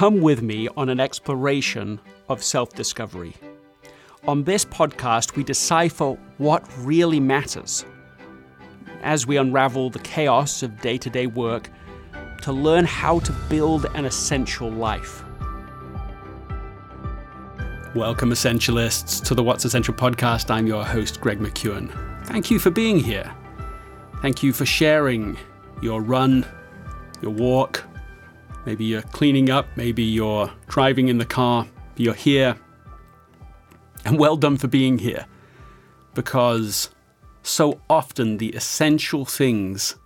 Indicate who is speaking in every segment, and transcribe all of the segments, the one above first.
Speaker 1: come with me on an exploration of self discovery. On this podcast, we decipher what really matters as we unravel the chaos of day to day work to learn how to build an essential life. Welcome, Essentialists, to the What's Essential podcast. I'm your host, Greg McKeown. Thank you for being here. Thank you for sharing your run, your walk, Maybe you're cleaning up, maybe you're driving in the car, you're here. And well done for being here. Because so often the essential things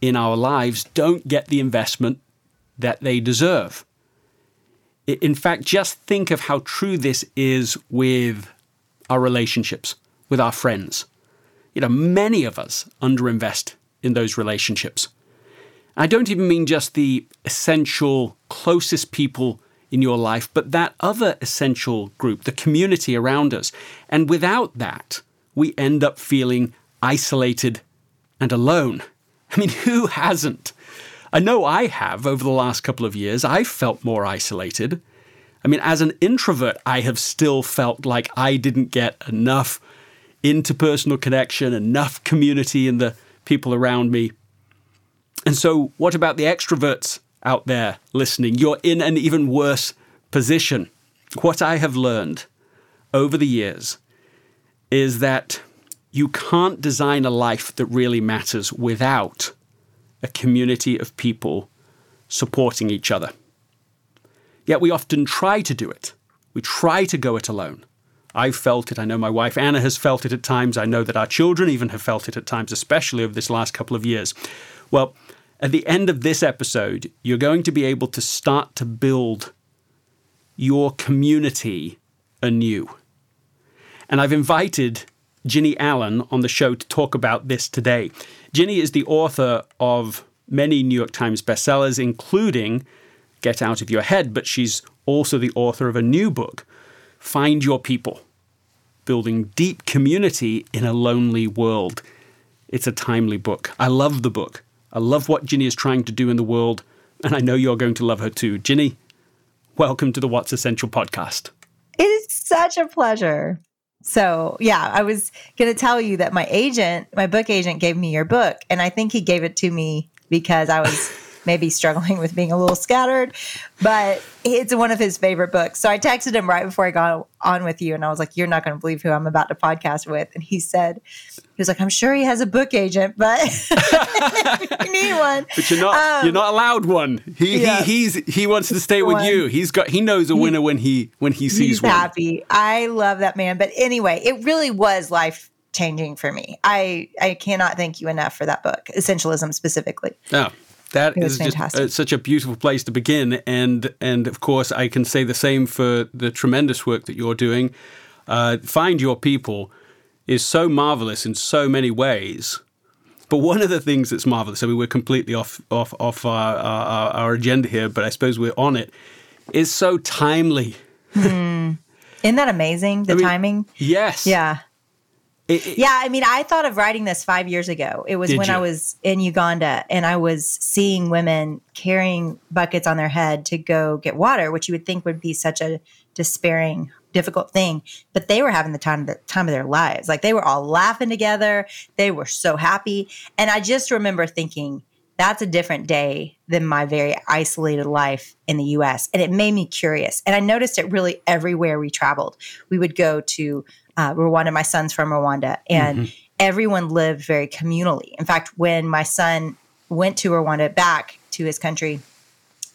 Speaker 1: in our lives don't get the investment that they deserve. In fact, just think of how true this is with our relationships, with our friends. You know, many of us underinvest in those relationships. I don't even mean just the essential, closest people in your life, but that other essential group, the community around us. And without that, we end up feeling isolated and alone. I mean, who hasn't? I know I have over the last couple of years. I've felt more isolated. I mean, as an introvert, I have still felt like I didn't get enough interpersonal connection, enough community in the people around me. And so, what about the extroverts out there listening? You're in an even worse position. What I have learned over the years is that you can't design a life that really matters without a community of people supporting each other. Yet we often try to do it. We try to go it alone. I've felt it. I know my wife Anna has felt it at times. I know that our children even have felt it at times, especially over this last couple of years. Well, at the end of this episode, you're going to be able to start to build your community anew. And I've invited Jennie Allen on the show to talk about this today. Jennie is the author of many New York Times bestsellers, including Get Out of Your Head, but she's also the author of a new book, Find Your People Building Deep Community in a Lonely World. It's a timely book. I love the book. I love what Jennie is trying to do in the world, and I know you're going to love her too. Jennie, welcome to the What's Essential podcast.
Speaker 2: It is such a pleasure. So, yeah, I was going to tell you that my agent, my book agent, gave me your book, and I think he gave it to me because I was maybe struggling with being a little scattered, but it's one of his favorite books. So I texted him right before I got on with you and I was like, You're not going to believe who I'm about to podcast with. And he said, He was like, I'm sure he has a book agent, but you need one.
Speaker 1: But you're not um, you're not allowed one. He, yeah. he he's he wants to stay with you. He's got he knows a winner when he when he sees
Speaker 2: he's
Speaker 1: one.
Speaker 2: happy. I love that man. But anyway, it really was life changing for me. I I cannot thank you enough for that book, Essentialism specifically.
Speaker 1: Oh, that is fantastic. just uh, such a beautiful place to begin, and and of course I can say the same for the tremendous work that you're doing. Uh, Find your people is so marvelous in so many ways. But one of the things that's marvelous, I mean, we're completely off off off our, our, our agenda here, but I suppose we're on it. Is so timely.
Speaker 2: Mm. Isn't that amazing? The I mean, timing.
Speaker 1: Yes.
Speaker 2: Yeah. It, it, yeah, I mean, I thought of writing this five years ago. It was when you? I was in Uganda and I was seeing women carrying buckets on their head to go get water, which you would think would be such a despairing, difficult thing. But they were having the time the time of their lives. Like they were all laughing together. They were so happy. And I just remember thinking, that's a different day than my very isolated life in the US. And it made me curious. And I noticed it really everywhere we traveled. We would go to uh, Rwanda. My son's from Rwanda, and mm-hmm. everyone lived very communally. In fact, when my son went to Rwanda back to his country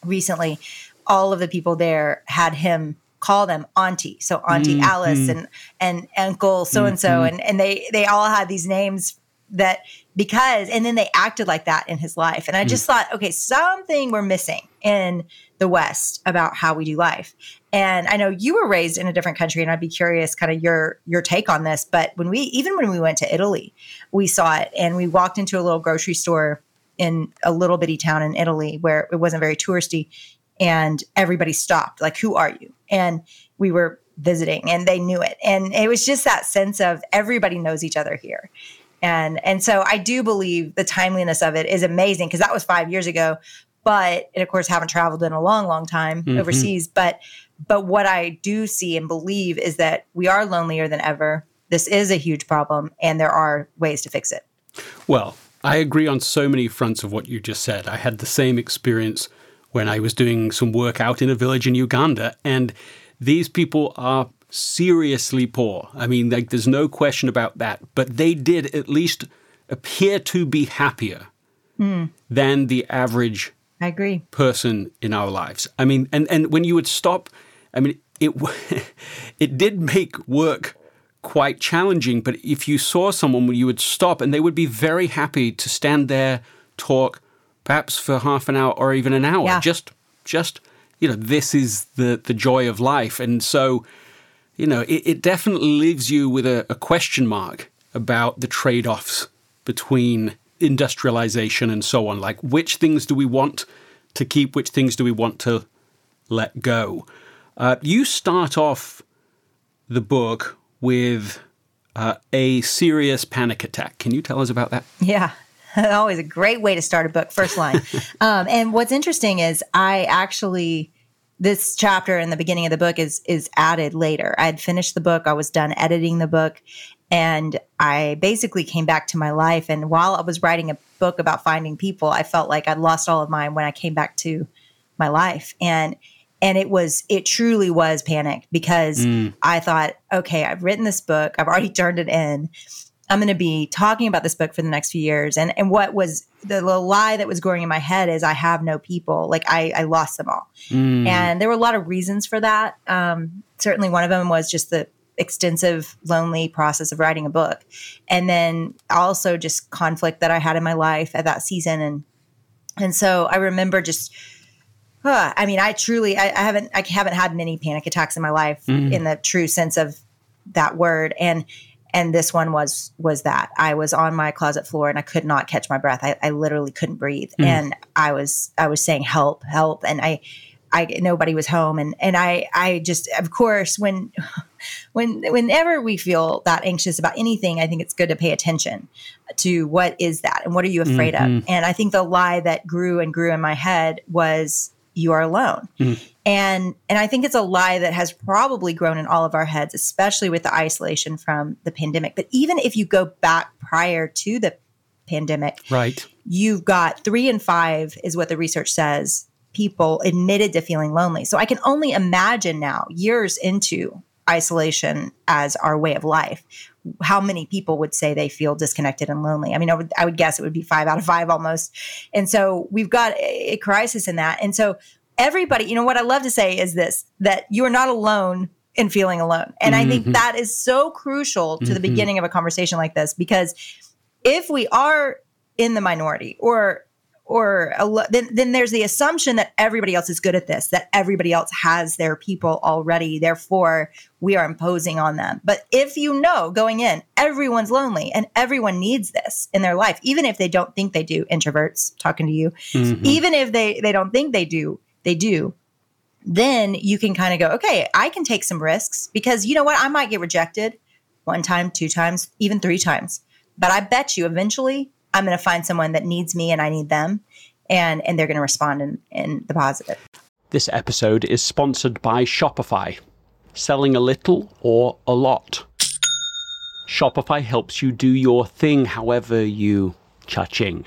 Speaker 2: recently, all of the people there had him call them auntie so auntie mm-hmm. alice and and uncle so and so and and they they all had these names that because and then they acted like that in his life. And i just mm. thought okay something we're missing in the west about how we do life. And i know you were raised in a different country and i'd be curious kind of your your take on this but when we even when we went to italy we saw it and we walked into a little grocery store in a little bitty town in italy where it wasn't very touristy and everybody stopped like who are you? And we were visiting and they knew it. And it was just that sense of everybody knows each other here and and so I do believe the timeliness of it is amazing because that was five years ago. but and of course haven't traveled in a long, long time mm-hmm. overseas. But but what I do see and believe is that we are lonelier than ever. This is a huge problem, and there are ways to fix it.
Speaker 1: Well, I agree on so many fronts of what you just said. I had the same experience when I was doing some work out in a village in Uganda, and these people are seriously poor. I mean, like, there's no question about that. But they did at least appear to be happier mm. than the average
Speaker 2: I agree.
Speaker 1: person in our lives. I mean, and, and when you would stop, I mean, it it did make work quite challenging. But if you saw someone, you would stop, and they would be very happy to stand there, talk, perhaps for half an hour or even an hour. Yeah. Just, just you know, this is the the joy of life, and so you know, it, it definitely leaves you with a, a question mark about the trade offs between industrialization and so on. Like, which things do we want to keep? Which things do we want to let go? Uh, you start off the book with uh, a serious panic attack. Can you tell us about that?
Speaker 2: Yeah. Always a great way to start a book, first line. um, and what's interesting is I actually this chapter in the beginning of the book is is added later. I had finished the book, I was done editing the book, and I basically came back to my life. And while I was writing a book about finding people, I felt like I'd lost all of mine when I came back to my life. And and it was it truly was panic because mm. I thought, okay, I've written this book, I've already turned it in. I'm going to be talking about this book for the next few years. And and what was the, the lie that was growing in my head is I have no people. Like I, I lost them all. Mm. And there were a lot of reasons for that. Um, certainly one of them was just the extensive, lonely process of writing a book. And then also just conflict that I had in my life at that season. And and so I remember just uh, I mean, I truly I, I, haven't I haven't had many panic attacks in my life mm. in the true sense of that word. And and this one was was that i was on my closet floor and i could not catch my breath i, I literally couldn't breathe mm. and i was i was saying help help and i I nobody was home and and I I just of course when when whenever we feel that anxious about anything I think it's good to pay attention to what is that and what are you afraid mm-hmm. of and I think the lie that grew and grew in my head was you are alone. Mm. And and I think it's a lie that has probably grown in all of our heads, especially with the isolation from the pandemic. But even if you go back prior to the pandemic,
Speaker 1: right.
Speaker 2: You've got 3 and 5 is what the research says people admitted to feeling lonely. So I can only imagine now years into isolation as our way of life how many people would say they feel disconnected and lonely. I mean, I would, I would guess it would be five out of five almost. And so we've got a, a crisis in that. And so everybody, you know, what I love to say is this that you are not alone in feeling alone. And mm-hmm. I think mm-hmm. that is so crucial to mm-hmm. the beginning of a conversation like this because if we are in the minority or or then then there's the assumption that everybody else is good at this that everybody else has their people already therefore we are imposing on them but if you know going in everyone's lonely and everyone needs this in their life even if they don't think they do introverts talking to you mm-hmm. even if they they don't think they do they do then you can kind of go okay i can take some risks because you know what i might get rejected one time two times even three times but i bet you eventually I'm going to find someone that needs me and I need them, and and they're going to respond in, in the positive.
Speaker 1: This episode is sponsored by Shopify. Selling a little or a lot. Shopify helps you do your thing however you cha-ching.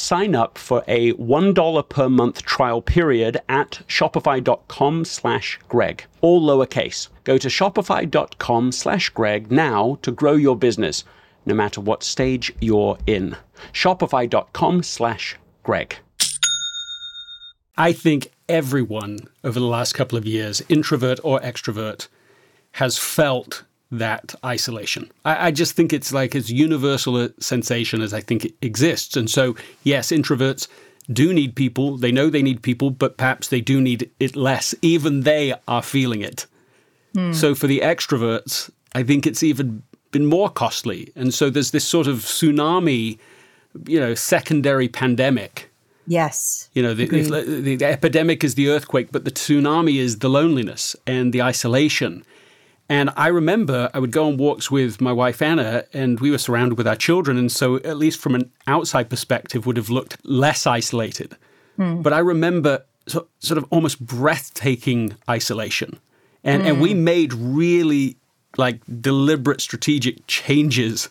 Speaker 1: Sign up for a $1 per month trial period at shopify.com slash Greg, all lowercase. Go to shopify.com slash Greg now to grow your business, no matter what stage you're in. Shopify.com slash Greg. I think everyone over the last couple of years, introvert or extrovert, has felt that isolation. I, I, just think it's like as universal a sensation as I think it exists. And so, yes, introverts do need people. They know they need people, but perhaps they do need it less. Even they are feeling it. Hmm. So for the extroverts, I think it's even been more costly. And so there's this sort of tsunami, you know, secondary pandemic.
Speaker 2: Yes.
Speaker 1: You know, the, the, the epidemic is the earthquake, but the tsunami is the loneliness and the isolation. And I remember I would go on walks with my wife Anna, and we were surrounded with our children. And so, at least from an outside perspective, would have looked less isolated. Mm. But I remember so, sort of almost breathtaking isolation. And, mm. and we hmm. made really like deliberate strategic changes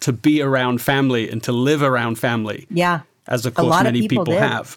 Speaker 1: to be around family and to live around family.
Speaker 2: Yeah.
Speaker 1: As of course many people, people have.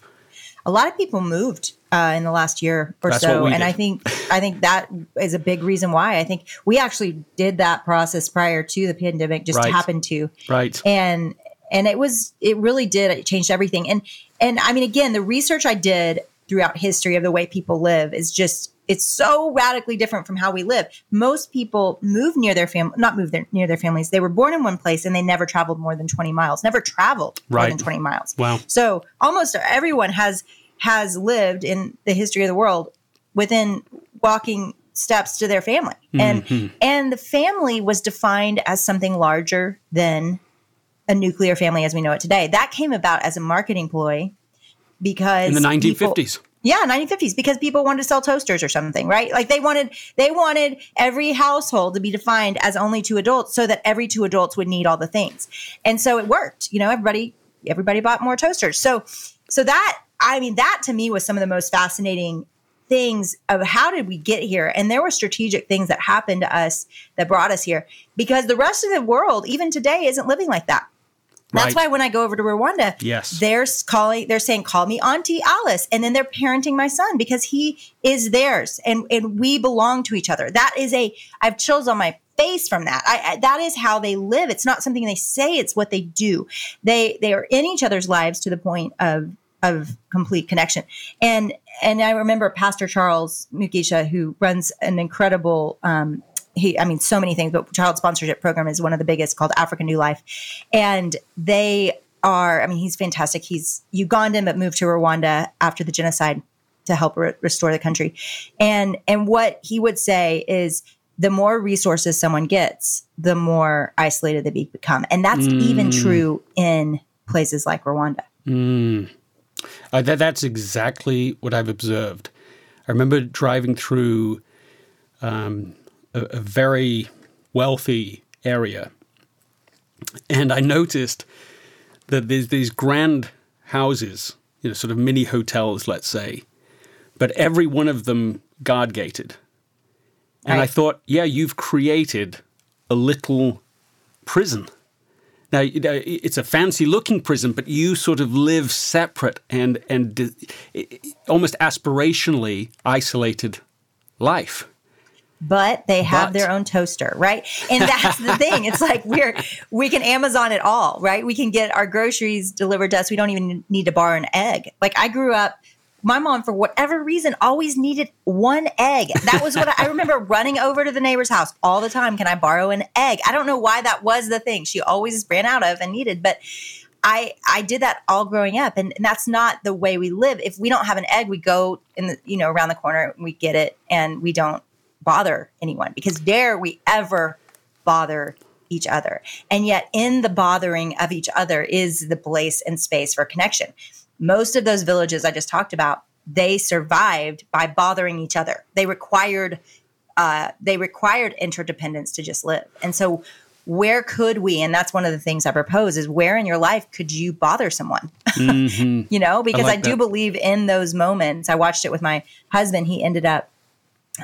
Speaker 2: A lot of people moved uh, in the last year or That's so, and did. I think I think that is a big reason why. I think we actually did that process prior to the pandemic, just right. happened to
Speaker 1: right,
Speaker 2: and and it was it really did it changed everything. And and I mean, again, the research I did throughout history of the way people live is just it's so radically different from how we live. Most people move near their family, not move their, near their families. They were born in one place and they never traveled more than 20 miles, never traveled right. more than 20 miles.
Speaker 1: Wow.
Speaker 2: So almost everyone has has lived in the history of the world within walking steps to their family. Mm-hmm. And and the family was defined as something larger than a nuclear family as we know it today. That came about as a marketing ploy because
Speaker 1: in the 1950s. People,
Speaker 2: yeah, 1950s because people wanted to sell toasters or something, right? Like they wanted they wanted every household to be defined as only two adults so that every two adults would need all the things. And so it worked. You know, everybody everybody bought more toasters. So so that I mean, that to me was some of the most fascinating things of how did we get here and there were strategic things that happened to us that brought us here because the rest of the world even today isn't living like that that's right. why when I go over to Rwanda,
Speaker 1: yes,
Speaker 2: they're calling, they're saying, "Call me Auntie Alice," and then they're parenting my son because he is theirs, and and we belong to each other. That is a, I have chills on my face from that. I, I, that is how they live. It's not something they say; it's what they do. They they are in each other's lives to the point of of complete connection. And and I remember Pastor Charles Mugisha, who runs an incredible um, he, I mean, so many things, but child sponsorship program is one of the biggest called African New Life. And they are, I mean, he's fantastic. He's Ugandan, but moved to Rwanda after the genocide to help re- restore the country. And, and what he would say is the more resources someone gets, the more isolated they become. And that's mm. even true in places like Rwanda.
Speaker 1: Mm. Uh, that, that's exactly what I've observed. I remember driving through um, a, a very wealthy area, and I noticed that there's these grand houses, you know, sort of mini hotels, let's say, but every one of them guard gated. And right. I thought, yeah, you've created a little prison now, it's a fancy looking prison, but you sort of live separate and, and almost aspirationally isolated life
Speaker 2: but they have but. their own toaster, right? And that's the thing. It's like we're we can Amazon it all, right? We can get our groceries delivered to us. We don't even need to borrow an egg. Like I grew up my mom, for whatever reason, always needed one egg. That was what I, I, remember running over to the neighbor's house all the time. Can I borrow an egg? I don't know why that was the thing she always ran out of and needed, but I I did that all growing up, and, and that's not the way we live. If we don't have an egg, we go in the you know around the corner, and we get it, and we don't bother anyone because dare we ever bother each other. And yet, in the bothering of each other is the place and space for connection most of those villages I just talked about, they survived by bothering each other. They required uh, they required interdependence to just live. And so where could we and that's one of the things i propose is where in your life could you bother someone mm-hmm. you know because i, like I do believe in those moments i watched it with my husband he ended up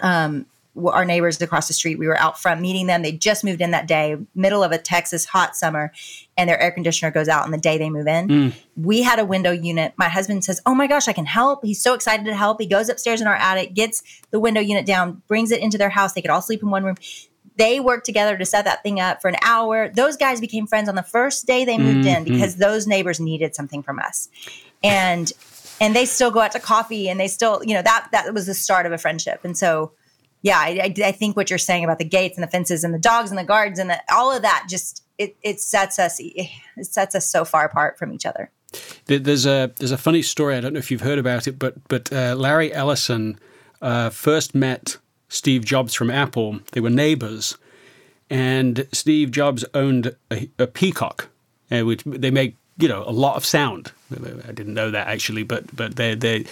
Speaker 2: um, our neighbors across the street. We were out front meeting them. They just moved in that day, middle of a Texas hot summer, and their air conditioner goes out on the day they move in. Mm. We had a window unit. My husband says, Oh my gosh, I can help. He's so excited to help. He goes upstairs in our attic, gets the window unit down, brings it into their house. They could all sleep in one room. They worked together to set that thing up for an hour. Those guys became friends on the first day they moved mm-hmm. in because those neighbors needed something from us. And and they still go out to coffee and they still, you know, that that was the start of a friendship. And so yeah, I, I, think what you're saying about the gates and the fences and the dogs and the guards and the, all of that just it, it sets us it sets us so far apart from each other.
Speaker 1: There's a there's a funny story. I don't know if you've heard about it, but but uh, Larry Ellison uh, first met Steve Jobs from Apple. They were neighbors, and Steve Jobs owned a, a peacock, uh, which they make you know a lot of sound. I didn't know that actually, but but they they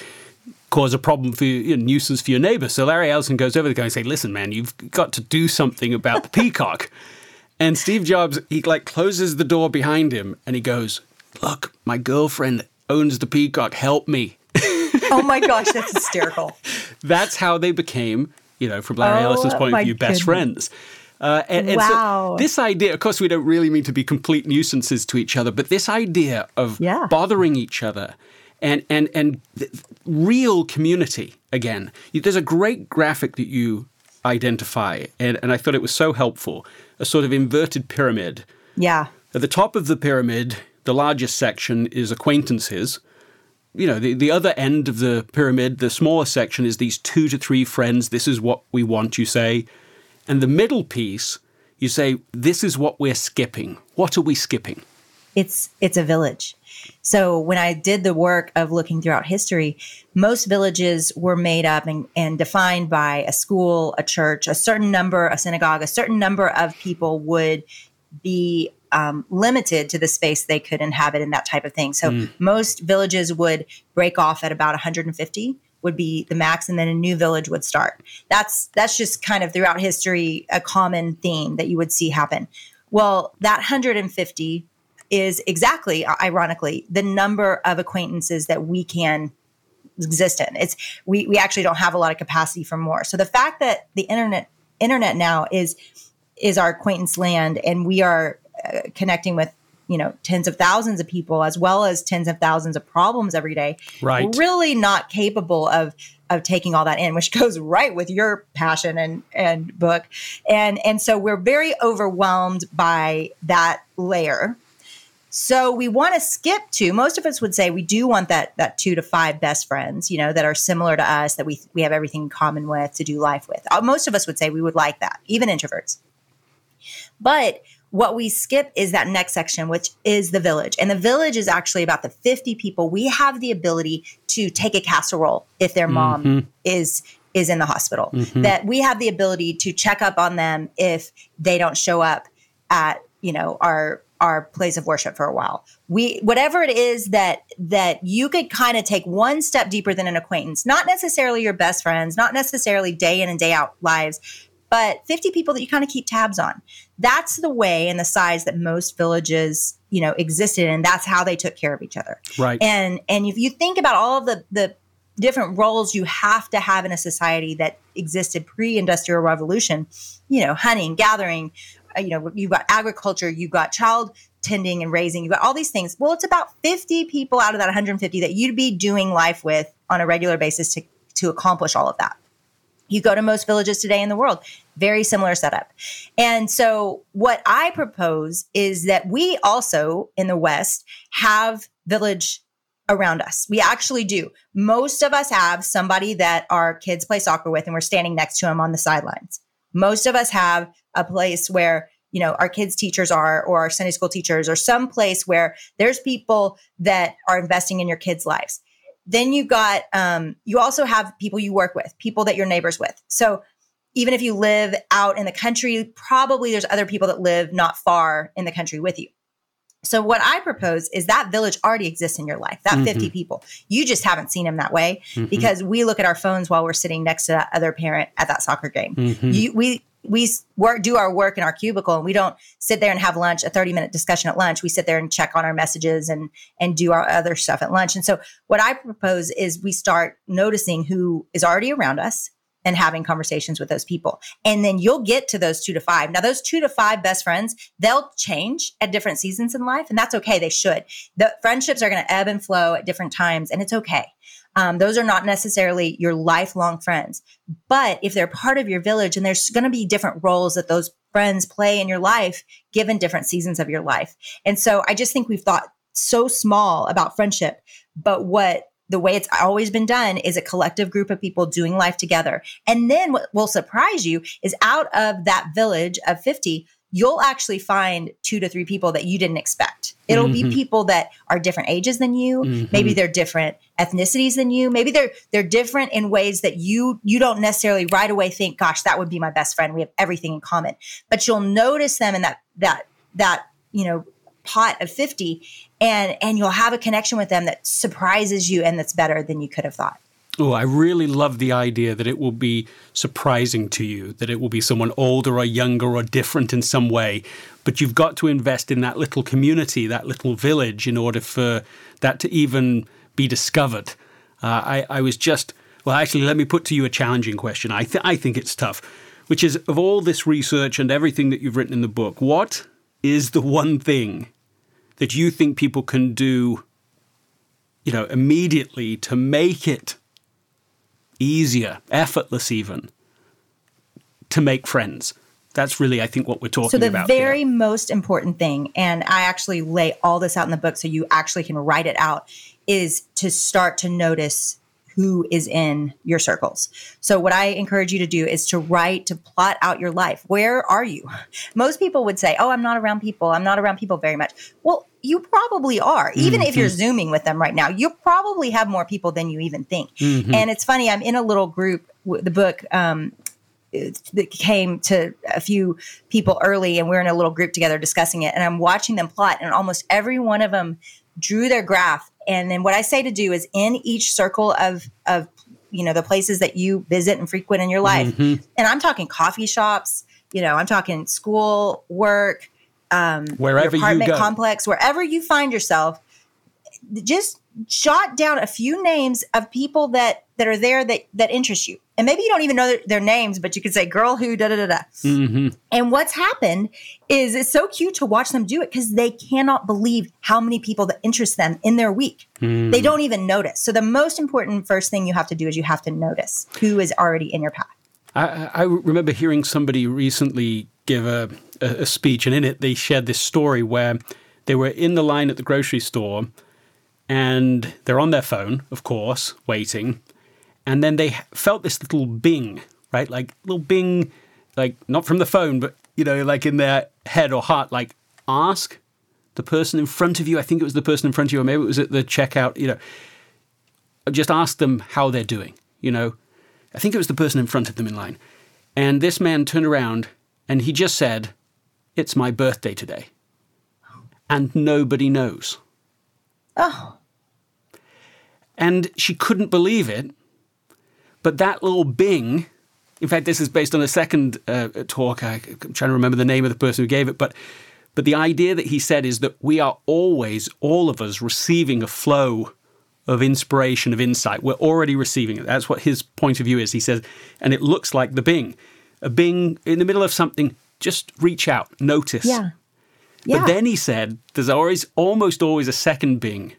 Speaker 1: cause a problem for you, know, nuisance for your neighbor. So Larry Ellison goes over the guy and say, "Listen, man, you've got to do something about the peacock." and Steve Jobs, he like closes the door behind him and he goes, "Look, my girlfriend owns the peacock. Help me."
Speaker 2: oh my gosh, that's hysterical.
Speaker 1: that's how they became, you know, from Larry oh, Ellison's point of view, goodness. best friends. Uh, and, and wow. so this idea, of course, we don't really mean to be complete nuisances to each other, but this idea of yeah. bothering each other and and and real community again. There's a great graphic that you identify, and, and I thought it was so helpful. A sort of inverted pyramid.
Speaker 2: Yeah.
Speaker 1: At the top of the pyramid, the largest section is acquaintances. You know, the, the other end of the pyramid, the smaller section, is these two to three friends. This is what we want, you say. And the middle piece, you say, this is what we're skipping. What are we skipping?
Speaker 2: It's it's a village. So when I did the work of looking throughout history, most villages were made up and, and, defined by a school, a church, a certain number, a synagogue, a certain number of people would be um, limited to the space they could inhabit and that type of thing. So mm. most villages would break off at about 150 would be the max and then a new village would start. That's that's just kind of throughout history a common theme that you would see happen. Well, that 150 is exactly, ironically, the number of acquaintances that we can exist in. It's we we actually don't have a lot of capacity for more. So the fact that the internet internet now is is our acquaintance land, and we are uh, connecting with you know tens of thousands of people as well as tens of thousands of problems every day.
Speaker 1: Right.
Speaker 2: We're really not capable of of taking all that in, which goes right with your passion and and book. And and so we're very overwhelmed by that layer so we want to skip to most of us would say we do want that that two to five best friends, you know, that are similar to us that we we have everything in common with to do life with. Uh, most of us would say we would like that, even introverts. But what we skip is that next section, which is the village. And the village is actually about the 50 people. We have the ability to take a casserole if their mom mm-hmm. is is in the hospital. Mm-hmm. That we have the ability to check up on them if they don't show up at, you know, our our place of worship for a while. We whatever it is that that you could kind of take one step deeper than an acquaintance, not necessarily your best friends, not necessarily day in and day out lives, but 50 people that you kind of keep tabs on. That's the way and the size that most villages, you know, existed and that's how they took care of each other.
Speaker 1: Right.
Speaker 2: And and if you think about all of the the different roles you have to have in a society that existed pre-industrial revolution, you know, hunting, gathering, Uh, you know, you've got agriculture, you've got child tending and raising, you've got all these things. Well, it's about 50 people out of that 150 that you'd be doing life with on a regular basis to, to accomplish all of that. You go to most villages today in the world, very similar setup. And so, what I propose is that we also in the West have village around us. We actually do. Most of us have somebody that our kids play soccer with, and we're standing next to them on the sidelines. Most of us have a place where you know our kids teachers are or our sunday school teachers or some place where there's people that are investing in your kids lives then you got um, you also have people you work with people that you're neighbors with so even if you live out in the country probably there's other people that live not far in the country with you so what I propose is that village already exists in your life, that mm-hmm. 50 people. You just haven't seen them that way mm-hmm. because we look at our phones while we're sitting next to that other parent at that soccer game. Mm-hmm. You, we we work, do our work in our cubicle and we don't sit there and have lunch, a 30 minute discussion at lunch. We sit there and check on our messages and, and do our other stuff at lunch. And so what I propose is we start noticing who is already around us and having conversations with those people. And then you'll get to those two to five. Now, those two to five best friends, they'll change at different seasons in life, and that's okay. They should. The friendships are going to ebb and flow at different times, and it's okay. Um, those are not necessarily your lifelong friends. But if they're part of your village and there's going to be different roles that those friends play in your life, given different seasons of your life. And so I just think we've thought so small about friendship. But what the way it's always been done is a collective group of people doing life together. And then what will surprise you is out of that village of 50, you'll actually find two to three people that you didn't expect. It'll mm-hmm. be people that are different ages than you. Mm-hmm. Maybe they're different ethnicities than you. Maybe they're they're different in ways that you you don't necessarily right away think, gosh, that would be my best friend. We have everything in common. But you'll notice them in that that that, you know, pot of 50 and and you'll have a connection with them that surprises you and that's better than you could have thought.
Speaker 1: Oh, I really love the idea that it will be surprising to you, that it will be someone older or younger or different in some way. But you've got to invest in that little community, that little village, in order for that to even be discovered. Uh, I, I was just, well, actually, let me put to you a challenging question. I, th- I think it's tough, which is of all this research and everything that you've written in the book, what is the one thing that you think people can do, you know, immediately to make it easier, effortless even, to make friends. That's really, I think, what we're talking
Speaker 2: about.
Speaker 1: So, the
Speaker 2: about very here. most important thing, and I actually lay all this out in the book so you actually can write it out, is to start to notice who is in your circles. So, what I encourage you to do is to write, to plot out your life. Where are you? Most people would say, Oh, I'm not around people. I'm not around people very much. Well, you probably are. Even mm-hmm. if you're mm-hmm. Zooming with them right now, you probably have more people than you even think. Mm-hmm. And it's funny, I'm in a little group, the book, um, that came to a few people early and we're in a little group together discussing it and i'm watching them plot and almost every one of them drew their graph and then what I say to do is in each circle of of you know the places that you visit and frequent in your life, mm-hmm. and I'm talking coffee shops, you know, I'm talking school, work, um,
Speaker 1: wherever
Speaker 2: apartment
Speaker 1: you go.
Speaker 2: complex, wherever you find yourself, just jot down a few names of people that that are there that that interest you and maybe you don't even know their, their names but you could say girl who da da da da mm-hmm. and what's happened is it's so cute to watch them do it because they cannot believe how many people that interest them in their week mm. they don't even notice so the most important first thing you have to do is you have to notice who is already in your path
Speaker 1: i, I remember hearing somebody recently give a, a, a speech and in it they shared this story where they were in the line at the grocery store and they're on their phone, of course, waiting. And then they felt this little bing, right? Like little bing, like not from the phone, but you know, like in their head or heart, like ask the person in front of you. I think it was the person in front of you, or maybe it was at the checkout. You know, just ask them how they're doing. You know, I think it was the person in front of them in line. And this man turned around and he just said, "It's my birthday today," and nobody knows.
Speaker 2: Oh.
Speaker 1: And she couldn't believe it. But that little bing, in fact, this is based on a second uh, talk. I, am trying to remember the name of the person who gave it. But, but the idea that he said is that we are always, all of us, receiving a flow of inspiration, of insight. We're already receiving it. That's what his point of view is. He says, and it looks like the bing. A bing in the middle of something, just reach out, notice.
Speaker 2: Yeah. yeah.
Speaker 1: But then he said, there's always almost always a second bing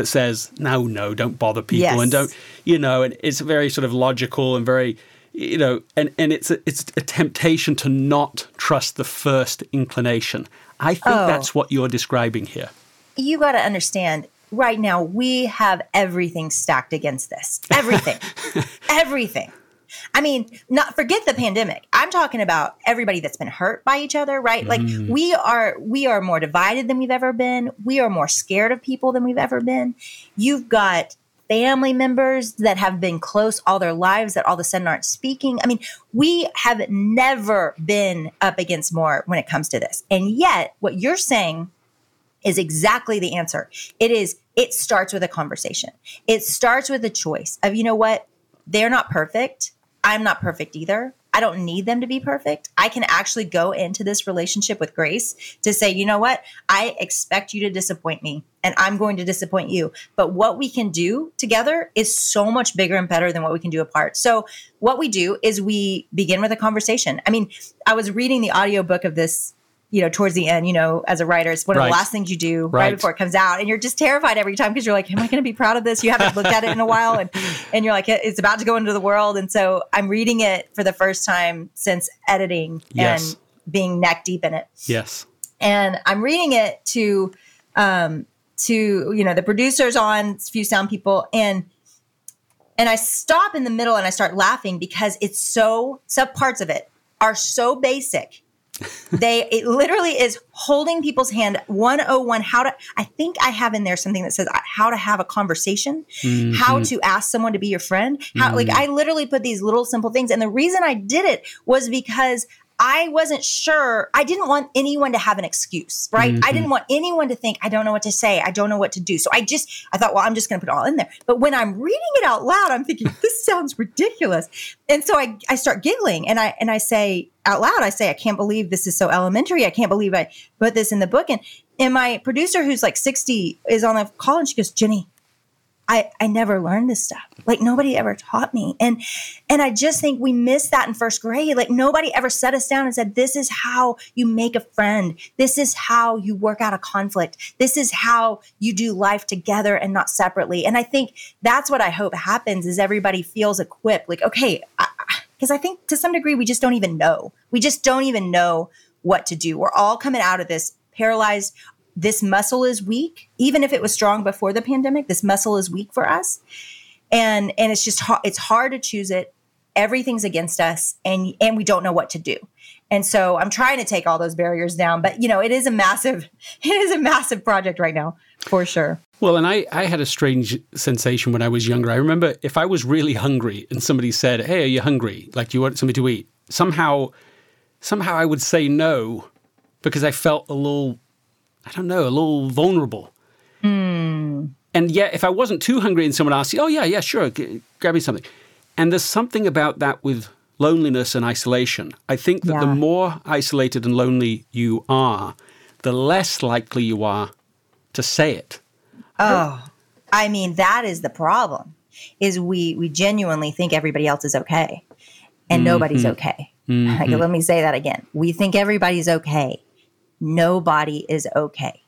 Speaker 1: that says, no, no, don't bother people yes. and don't, you know, and it's very sort of logical and very, you know, and, and it's a, it's a temptation to not trust the first inclination. I think oh. that's what you're describing here.
Speaker 2: You got to understand right now, we have everything stacked against this. Everything. everything. I mean, not forget the pandemic. I'm talking about everybody that's been hurt by each other, right? Like mm. we are we are more divided than we've ever been. We are more scared of people than we've ever been. You've got family members that have been close all their lives that all of a sudden aren't speaking. I mean, we have never been up against more when it comes to this. And yet, what you're saying is exactly the answer. It is it starts with a conversation. It starts with a choice of, you know what? They're not perfect. I'm not perfect either. I don't need them to be perfect. I can actually go into this relationship with grace to say, you know what? I expect you to disappoint me and I'm going to disappoint you. But what we can do together is so much bigger and better than what we can do apart. So, what we do is we begin with a conversation. I mean, I was reading the audiobook of this you know, towards the end, you know, as a writer, it's one of the last things you do right. right. before it comes out. And you're just terrified every time because you're like, am I going to be proud of this? You haven't looked at it in a while. And, and you're like, it's about to go into the world. And so I'm reading it for the first time since editing yes. and being neck deep in it.
Speaker 1: Yes.
Speaker 2: And I'm reading it to, um, to, you know, the producers on, a few sound people. And, and I stop in the middle and I start laughing because it's so, sub parts of it are so basic they it literally is holding people's hand 101 how to i think i have in there something that says uh, how to have a conversation mm-hmm. how to ask someone to be your friend how mm-hmm. like i literally put these little simple things and the reason i did it was because I wasn't sure. I didn't want anyone to have an excuse, right? Mm-hmm. I didn't want anyone to think, I don't know what to say. I don't know what to do. So I just, I thought, well, I'm just going to put it all in there. But when I'm reading it out loud, I'm thinking, this sounds ridiculous. And so I, I start giggling and I, and I say out loud, I say, I can't believe this is so elementary. I can't believe I put this in the book. And, and my producer, who's like 60, is on the call and she goes, Jennie, I, I never learned this stuff. Like nobody ever taught me. And and I just think we missed that in first grade. Like nobody ever set us down and said, this is how you make a friend. This is how you work out a conflict. This is how you do life together and not separately. And I think that's what I hope happens is everybody feels equipped. Like, okay, because I, I think to some degree we just don't even know. We just don't even know what to do. We're all coming out of this paralyzed this muscle is weak even if it was strong before the pandemic this muscle is weak for us. And and it's just it's hard to choose it. Everything's against us and and we don't know what to do. And so i'm trying to take all those barriers down but you know it is a massive it is a massive project right now for sure.
Speaker 1: Well and i i had a strange sensation when i was younger. I remember if i was really hungry and somebody said hey are you hungry? Like do you want something to eat? Somehow somehow i would say no because i felt a little I don't know, a little vulnerable. Mm. And yet, if I wasn't too hungry and someone asked, you, oh, yeah, yeah, sure, g- grab me something. And there's something about that with loneliness and isolation. I think that yeah. the more isolated and lonely you are, the less likely you are to say it.
Speaker 2: Oh, I mean, that is the problem. Is we we genuinely think everybody else is okay, and mm-hmm. nobody's okay. Mm-hmm. let me say that again. We think everybody's okay, nobody is okay.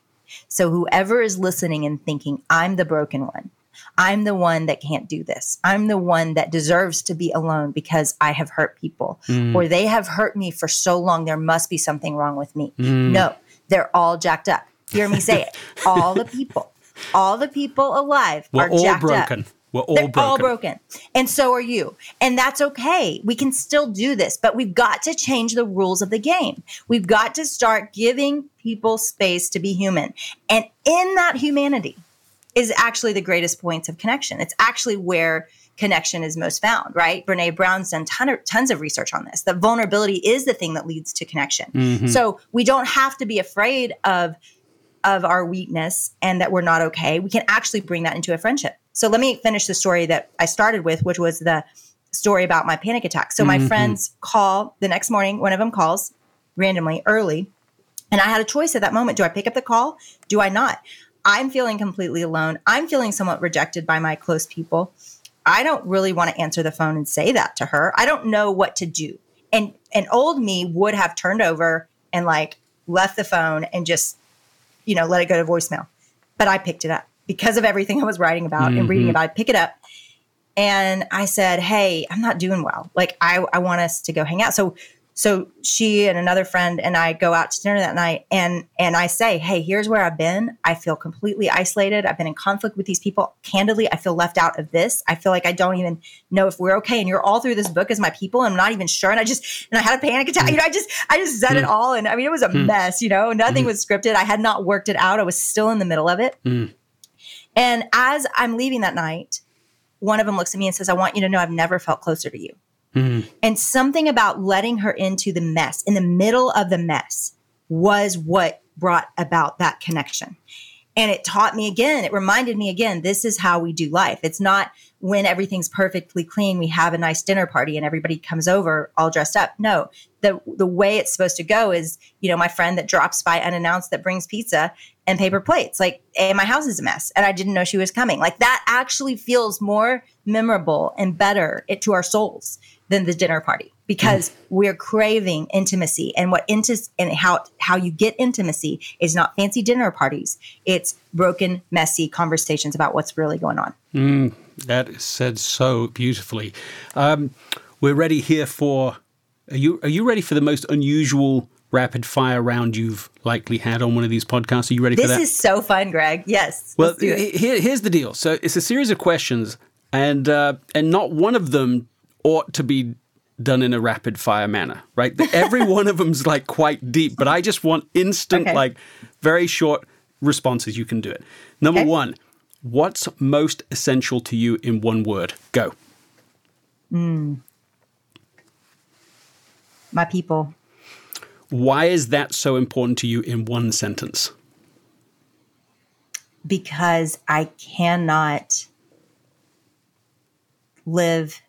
Speaker 2: So whoever is listening and thinking, I'm the broken one, I'm the one that can't do this. I'm the one that deserves to be alone because I have hurt people mm. or they have hurt me for so long. There must be something wrong with me. Mm. No, they're all jacked up. Hear me say it. all the people, all the people alive
Speaker 1: We're
Speaker 2: are all jacked
Speaker 1: broken.
Speaker 2: up.
Speaker 1: We're all
Speaker 2: They're
Speaker 1: broken.
Speaker 2: all broken. And so are you. And that's okay. We can still do this, but we've got to change the rules of the game. We've got to start giving people space to be human. And in that humanity is actually the greatest points of connection. It's actually where connection is most found, right? Brene Brown's done ton of, tons of research on this. That vulnerability is the thing that leads to connection. Mm-hmm. So we don't have to be afraid of of our weakness and that we're not okay. We can actually bring that into a friendship. So let me finish the story that I started with, which was the story about my panic attack. So my mm-hmm. friends call the next morning, one of them calls randomly early. And I had a choice at that moment. Do I pick up the call? Do I not? I'm feeling completely alone. I'm feeling somewhat rejected by my close people. I don't really want to answer the phone and say that to her. I don't know what to do. And an old me would have turned over and like left the phone and just, you know, let it go to voicemail. But I picked it up because of everything I was writing about mm-hmm. and reading mm-hmm. about. I pick it up and I said, Hey, I'm not doing well. Like, I, I want us to go hang out. So so she and another friend and I go out to dinner that night and and I say, "Hey, here's where I've been. I feel completely isolated. I've been in conflict with these people. Candidly, I feel left out of this. I feel like I don't even know if we're okay and you're all through this book as my people and I'm not even sure and I just and I had a panic attack. You know, I just I just said mm. it all and I mean it was a mm. mess, you know. Nothing mm. was scripted. I had not worked it out. I was still in the middle of it. Mm. And as I'm leaving that night, one of them looks at me and says, "I want you to know I've never felt closer to you." Mm-hmm. And something about letting her into the mess, in the middle of the mess, was what brought about that connection. And it taught me again, it reminded me again, this is how we do life. It's not when everything's perfectly clean, we have a nice dinner party and everybody comes over all dressed up. No, the the way it's supposed to go is, you know, my friend that drops by unannounced that brings pizza and paper plates. Like, hey, my house is a mess and I didn't know she was coming. Like that actually feels more memorable and better it, to our souls than the dinner party because mm. we're craving intimacy and what into and how how you get intimacy is not fancy dinner parties it's broken messy conversations about what's really going on
Speaker 1: mm. That is said so beautifully. Um, we're ready here for. Are you are you ready for the most unusual rapid fire round you've likely had on one of these podcasts? Are you ready
Speaker 2: this
Speaker 1: for that?
Speaker 2: This is so fun, Greg. Yes.
Speaker 1: Well, here, here's the deal. So it's a series of questions, and uh, and not one of them ought to be done in a rapid fire manner, right? Every one of them's like quite deep, but I just want instant, okay. like very short responses. You can do it. Number okay. one, What's most essential to you in one word? Go.
Speaker 2: Mm. My people.
Speaker 1: Why is that so important to you in one sentence?
Speaker 2: Because I cannot live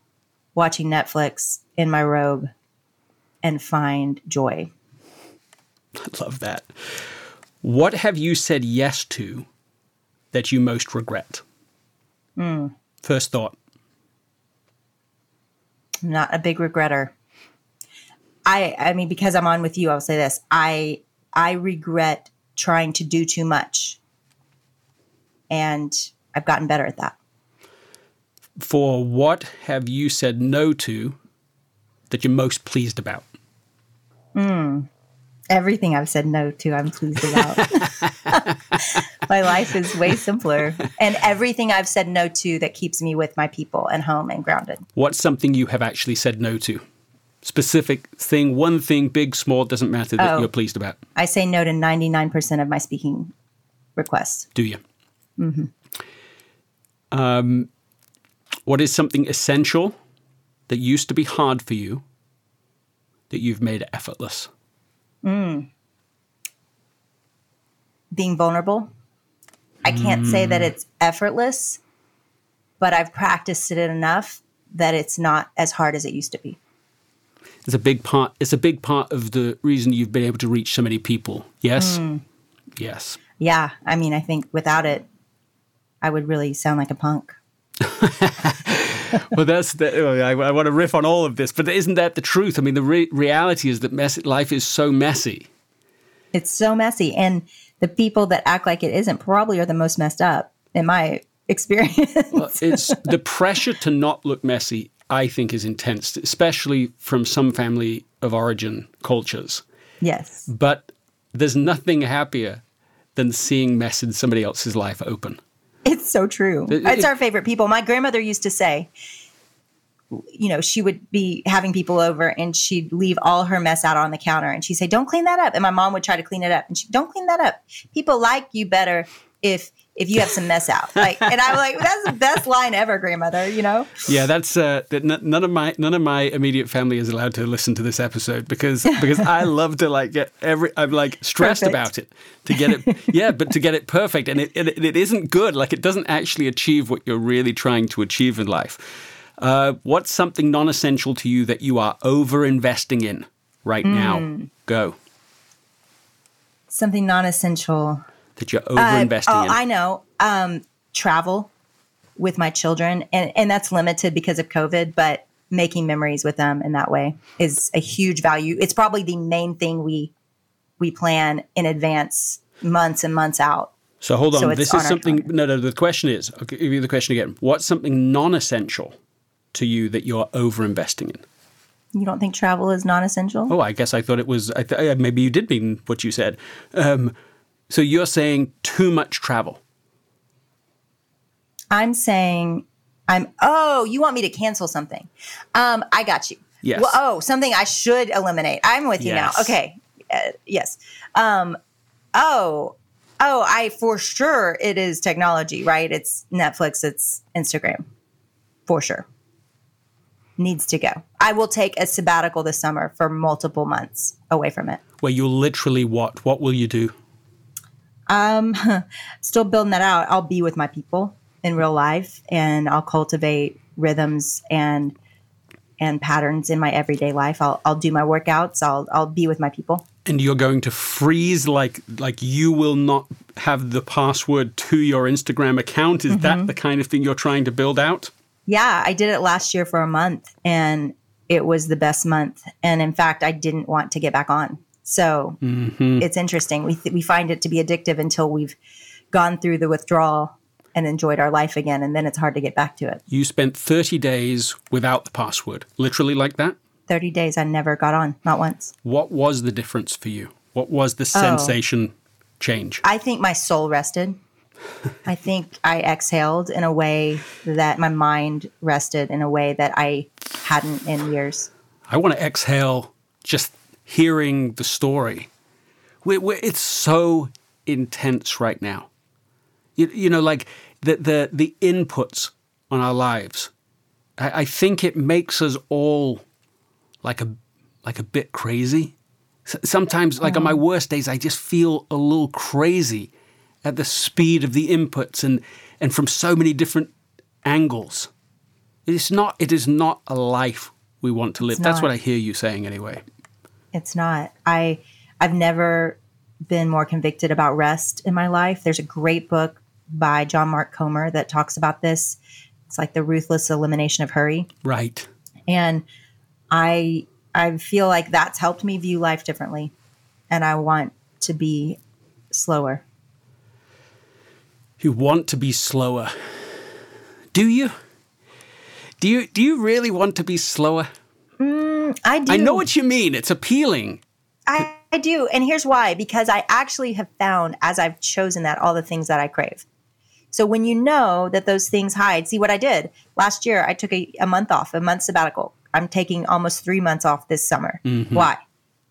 Speaker 2: watching Netflix in my robe and find joy.
Speaker 1: I love that. What have you said yes to that you most regret?
Speaker 2: Mm.
Speaker 1: First thought.
Speaker 2: not a big regretter. I I mean because I'm on with you, I'll say this. I I regret trying to do too much. And I've gotten better at that.
Speaker 1: For what have you said no to that you're most pleased about?
Speaker 2: Mm. Everything I've said no to, I'm pleased about. my life is way simpler. And everything I've said no to that keeps me with my people and home and grounded.
Speaker 1: What's something you have actually said no to? Specific thing, one thing, big, small, doesn't matter that oh, you're pleased about.
Speaker 2: I say no to 99% of my speaking requests.
Speaker 1: Do you?
Speaker 2: Mm-hmm.
Speaker 1: Um, what is something essential that used to be hard for you that you've made effortless?
Speaker 2: Mm. Being vulnerable. I can't mm. say that mm. it's effortless, but I've practiced it enough that it's not as hard as it used to be.
Speaker 1: It's a big part. It's a big part of the reason you've been able to reach so many people. Yes. Mm. Yes.
Speaker 2: Yeah. I mean, I think without it, I would really sound like a punk.
Speaker 1: well, that's the, I, I, want to riff on all of this, but isn't that the truth? I mean, the re- reality is that mess- life is so messy.
Speaker 2: It's so messy, and the people that act like it isn't probably are the most messed up in my experience. well,
Speaker 1: it's the pressure to not look messy. I think is intense, especially from some family of origin cultures.
Speaker 2: Yes,
Speaker 1: but there's nothing happier than seeing mess in somebody else's life open.
Speaker 2: It's so true. It, it's our favorite people. My grandmother used to say, you know, she would be having people over and she'd leave all her mess out on the counter and she'd say, Don't clean that up. And my mom would try to clean it up and she don't clean that up. People like you better if if you have some mess out. Like, and I'm like, that's the best line ever, grandmother. You know?
Speaker 1: Yeah, that's uh, that. None of my none of my immediate family is allowed to listen to this episode because because I love to like get every. I'm like stressed perfect. about it to get it. Yeah, but to get it perfect, and it, it it isn't good. Like it doesn't actually achieve what you're really trying to achieve in life. Uh, what's something non-essential to you that you are over investing in right mm. now? Hmm. Go.
Speaker 2: Something non-essential
Speaker 1: that you're over investing uh, oh, in?
Speaker 2: I know. Um, travel with my children, and, and that's limited because of COVID, but making memories with them in that way is a huge value. It's probably the main thing we we plan in advance, months and months out.
Speaker 1: So hold on. So this is something. No, no. The question is. I'll give you the question again. What's something non-essential to you that you're over investing in?
Speaker 2: You don't think travel is non-essential?
Speaker 1: Oh, I guess I thought it was. I th- maybe you did mean what you said. Um, so you're saying too much travel.
Speaker 2: I'm saying I'm oh, you want me to cancel something. Um, I got you.
Speaker 1: Yes.
Speaker 2: Well, oh, something I should eliminate. I'm with you yes. now. Okay. Uh, yes. Um, oh, oh, I for sure it is technology, right? It's Netflix, it's Instagram. For sure. Needs to go. I will take a sabbatical this summer for multiple months away from it.
Speaker 1: Where you literally what? What will you do?
Speaker 2: Um, still building that out. I'll be with my people in real life, and I'll cultivate rhythms and and patterns in my everyday life. I'll I'll do my workouts. I'll I'll be with my people.
Speaker 1: And you're going to freeze like like you will not have the password to your Instagram account. Is mm-hmm. that the kind of thing you're trying to build out?
Speaker 2: Yeah, I did it last year for a month, and it was the best month. And in fact, I didn't want to get back on. So mm-hmm. it's interesting. We, th- we find it to be addictive until we've gone through the withdrawal and enjoyed our life again. And then it's hard to get back to it.
Speaker 1: You spent 30 days without the password, literally like that?
Speaker 2: 30 days, I never got on, not once.
Speaker 1: What was the difference for you? What was the oh. sensation oh, change?
Speaker 2: I think my soul rested. I think I exhaled in a way that my mind rested in a way that I hadn't in years.
Speaker 1: I want to exhale just hearing the story. We're, we're, it's so intense right now. You, you, know, like the, the, the inputs on our lives. I, I think it makes us all like a, like a bit crazy. Sometimes, like on my uh-huh. worst days, I just feel a little crazy at the speed of the inputs and, and from so many different angles. It's not, it is not a life we want to live. That's what I hear you saying anyway.
Speaker 2: It's not. I I've never been more convicted about rest in my life. There's a great book by John Mark Comer that talks about this. It's like the ruthless elimination of hurry.
Speaker 1: Right.
Speaker 2: And I I feel like that's helped me view life differently. And I want to be slower.
Speaker 1: You want to be slower. Do you? Do you do you really want to be slower?
Speaker 2: Mm, I do.
Speaker 1: I know what you mean. It's appealing.
Speaker 2: I, I do. And here's why because I actually have found as I've chosen that all the things that I crave. So when you know that those things hide, see what I did last year, I took a, a month off, a month sabbatical. I'm taking almost three months off this summer. Mm-hmm. Why?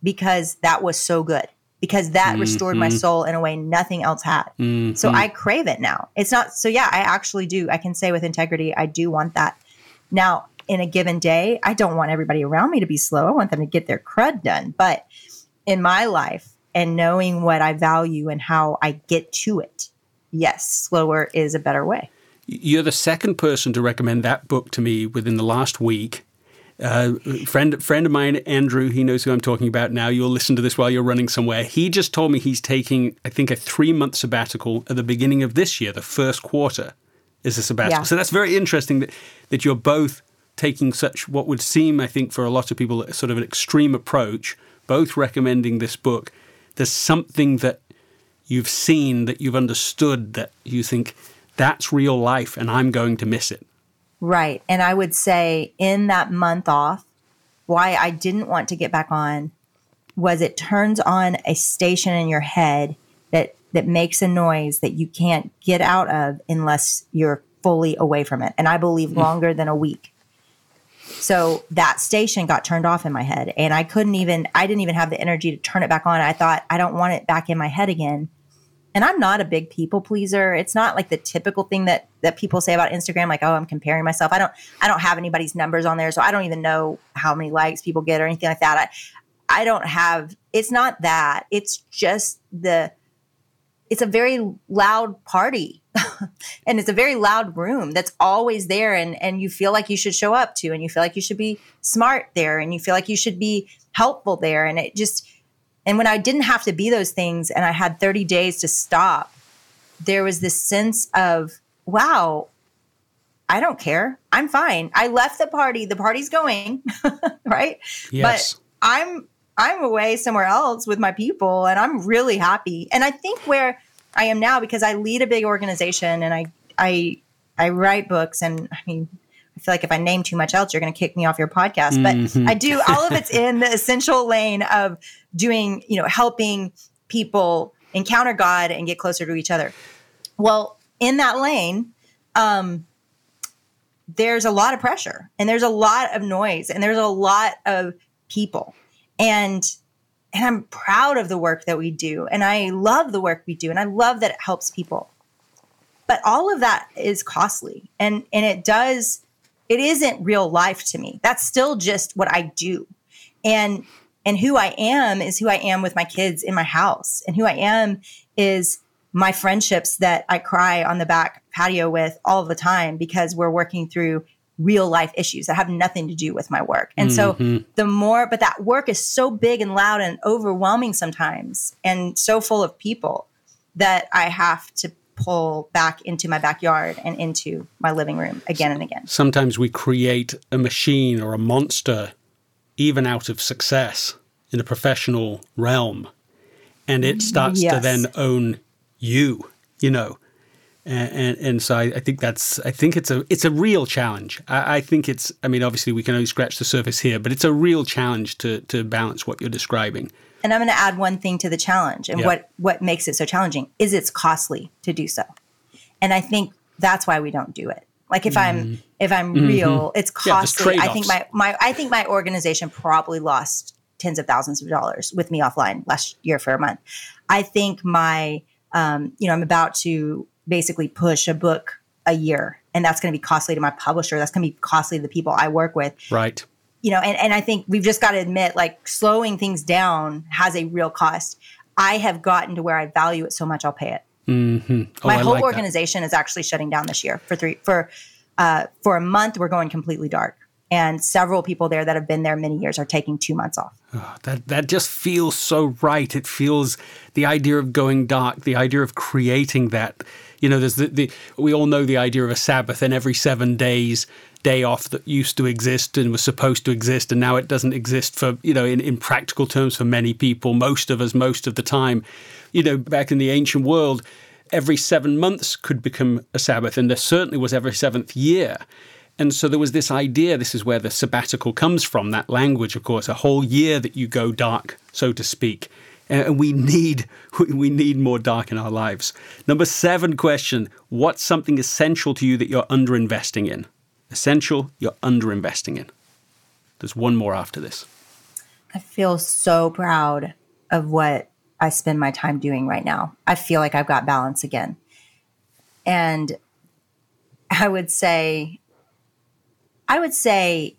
Speaker 2: Because that was so good. Because that mm-hmm. restored my soul in a way nothing else had. Mm-hmm. So I crave it now. It's not so yeah, I actually do. I can say with integrity, I do want that. Now, in a given day. I don't want everybody around me to be slow. I want them to get their crud done. But in my life and knowing what I value and how I get to it, yes, slower is a better way.
Speaker 1: You're the second person to recommend that book to me within the last week. Uh, friend friend of mine, Andrew, he knows who I'm talking about now. You'll listen to this while you're running somewhere. He just told me he's taking, I think, a three month sabbatical at the beginning of this year. The first quarter is a sabbatical. Yeah. So that's very interesting that, that you're both taking such what would seem, I think, for a lot of people, sort of an extreme approach, both recommending this book. There's something that you've seen, that you've understood, that you think that's real life and I'm going to miss it.
Speaker 2: Right. And I would say in that month off, why I didn't want to get back on was it turns on a station in your head that that makes a noise that you can't get out of unless you're fully away from it. And I believe hmm. longer than a week. So that station got turned off in my head and I couldn't even, I didn't even have the energy to turn it back on. I thought, I don't want it back in my head again. And I'm not a big people pleaser. It's not like the typical thing that that people say about Instagram, like, oh, I'm comparing myself. I don't, I don't have anybody's numbers on there, so I don't even know how many likes people get or anything like that. I, I don't have. It's not that. It's just the. It's a very loud party and it's a very loud room that's always there and and you feel like you should show up to and you feel like you should be smart there and you feel like you should be helpful there and it just and when I didn't have to be those things and I had 30 days to stop there was this sense of wow I don't care. I'm fine. I left the party. The party's going. Right?
Speaker 1: Yes.
Speaker 2: but I'm I'm away somewhere else with my people and I'm really happy. And I think where I am now because I lead a big organization and I I I write books and I mean I feel like if I name too much else, you're going to kick me off your podcast. But mm-hmm. I do all of it's in the essential lane of doing, you know, helping people encounter God and get closer to each other. Well, in that lane, um, there's a lot of pressure and there's a lot of noise and there's a lot of people. And and I'm proud of the work that we do. And I love the work we do. And I love that it helps people. But all of that is costly. And, and it does, it isn't real life to me. That's still just what I do. And, and who I am is who I am with my kids in my house. And who I am is my friendships that I cry on the back patio with all the time because we're working through real life issues that have nothing to do with my work. And mm-hmm. so the more, but that work is so big and loud and overwhelming sometimes and so full of people that I have to pull back into my backyard and into my living room again and again.
Speaker 1: Sometimes we create a machine or a monster even out of success in the professional realm and it starts yes. to then own you, you know. And, and, and, so I, I, think that's I think it's a it's a real challenge. I, I, think it's I mean obviously we can only scratch the surface here, but it's a real challenge to to balance what you're describing.
Speaker 2: And I'm going to add one thing to the challenge, and yeah. what what makes it so challenging is it's costly to do so, and I think that's why we don't do it. Like if mm. I'm if I'm mm-hmm. real, it's costly. Yeah, I think my my I think my organization probably lost tens of thousands of dollars with me offline last year for a month. I think my um, you know I'm about to basically push a book a year and that's going to be costly to my publisher that's going to be costly to the people i work with
Speaker 1: right
Speaker 2: you know and, and i think we've just got to admit like slowing things down has a real cost i have gotten to where i value it so much i'll pay it mm-hmm. oh, my I whole like organization that. is actually shutting down this year for three for uh, for a month we're going completely dark and several people there that have been there many years are taking two months off.
Speaker 1: Oh, that that just feels so right. It feels the idea of going dark, the idea of creating that you know, there's the, the we all know the idea of a Sabbath and every seven days day off that used to exist and was supposed to exist and now it doesn't exist for you know in, in practical terms for many people most of us most of the time. You know back in the ancient world every seven months could become a sabbath and there certainly was every seventh year. And so there was this idea this is where the sabbatical comes from that language of course a whole year that you go dark so to speak and we need we need more dark in our lives. Number seven question: What's something essential to you that you're underinvesting in? Essential, you're underinvesting in. There's one more after this.
Speaker 2: I feel so proud of what I spend my time doing right now. I feel like I've got balance again, and I would say, I would say,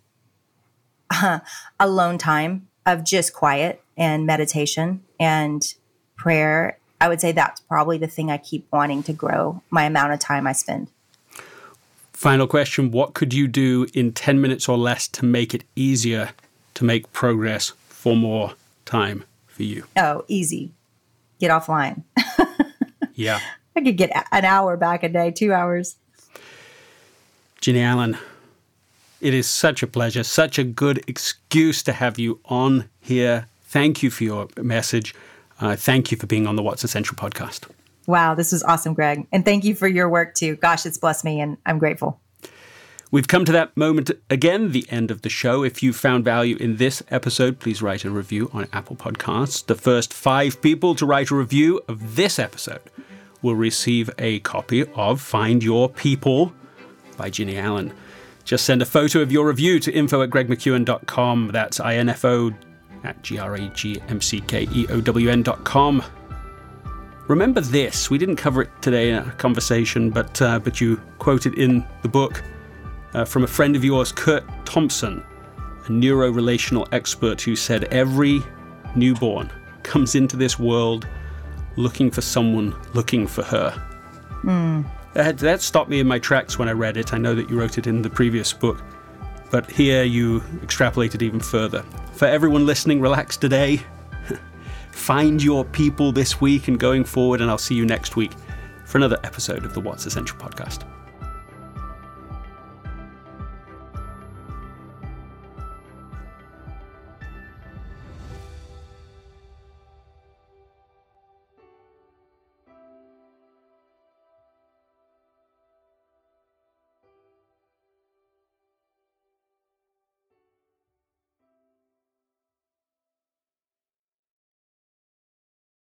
Speaker 2: uh, alone time of just quiet and meditation and prayer. I would say that's probably the thing I keep wanting to grow my amount of time I spend.
Speaker 1: Final question What could you do in 10 minutes or less to make it easier to make progress for more time for you?
Speaker 2: Oh, easy. Get offline.
Speaker 1: yeah.
Speaker 2: I could get an hour back a day, two hours.
Speaker 1: Jennie Allen, it is such a pleasure, such a good excuse to have you on here Thank you for your message. Uh, thank you for being on the What's Essential podcast.
Speaker 2: Wow, this was awesome, Greg. And thank you for your work too. Gosh, it's blessed me and I'm grateful.
Speaker 1: We've come to that moment again, the end of the show. If you found value in this episode, please write a review on Apple Podcasts. The first five people to write a review of this episode will receive a copy of Find Your People by Jennie Allen. Just send a photo of your review to info at gregmckeown.com. That's I-N-F-O at G-R-A-G-M-C-K-E-O-W-N.com. Remember this, we didn't cover it today in a conversation, but, uh, but you quoted in the book uh, from a friend of yours, Curt Thompson, a neuro-relational expert who said every newborn comes into this world looking for someone looking for her. Mm. That, that stopped me in my tracks when I read it. I know that you wrote it in the previous book, but here you extrapolated even further for everyone listening, relax today. Find your people this week and going forward, and I'll see you next week for another episode of the What's Essential podcast.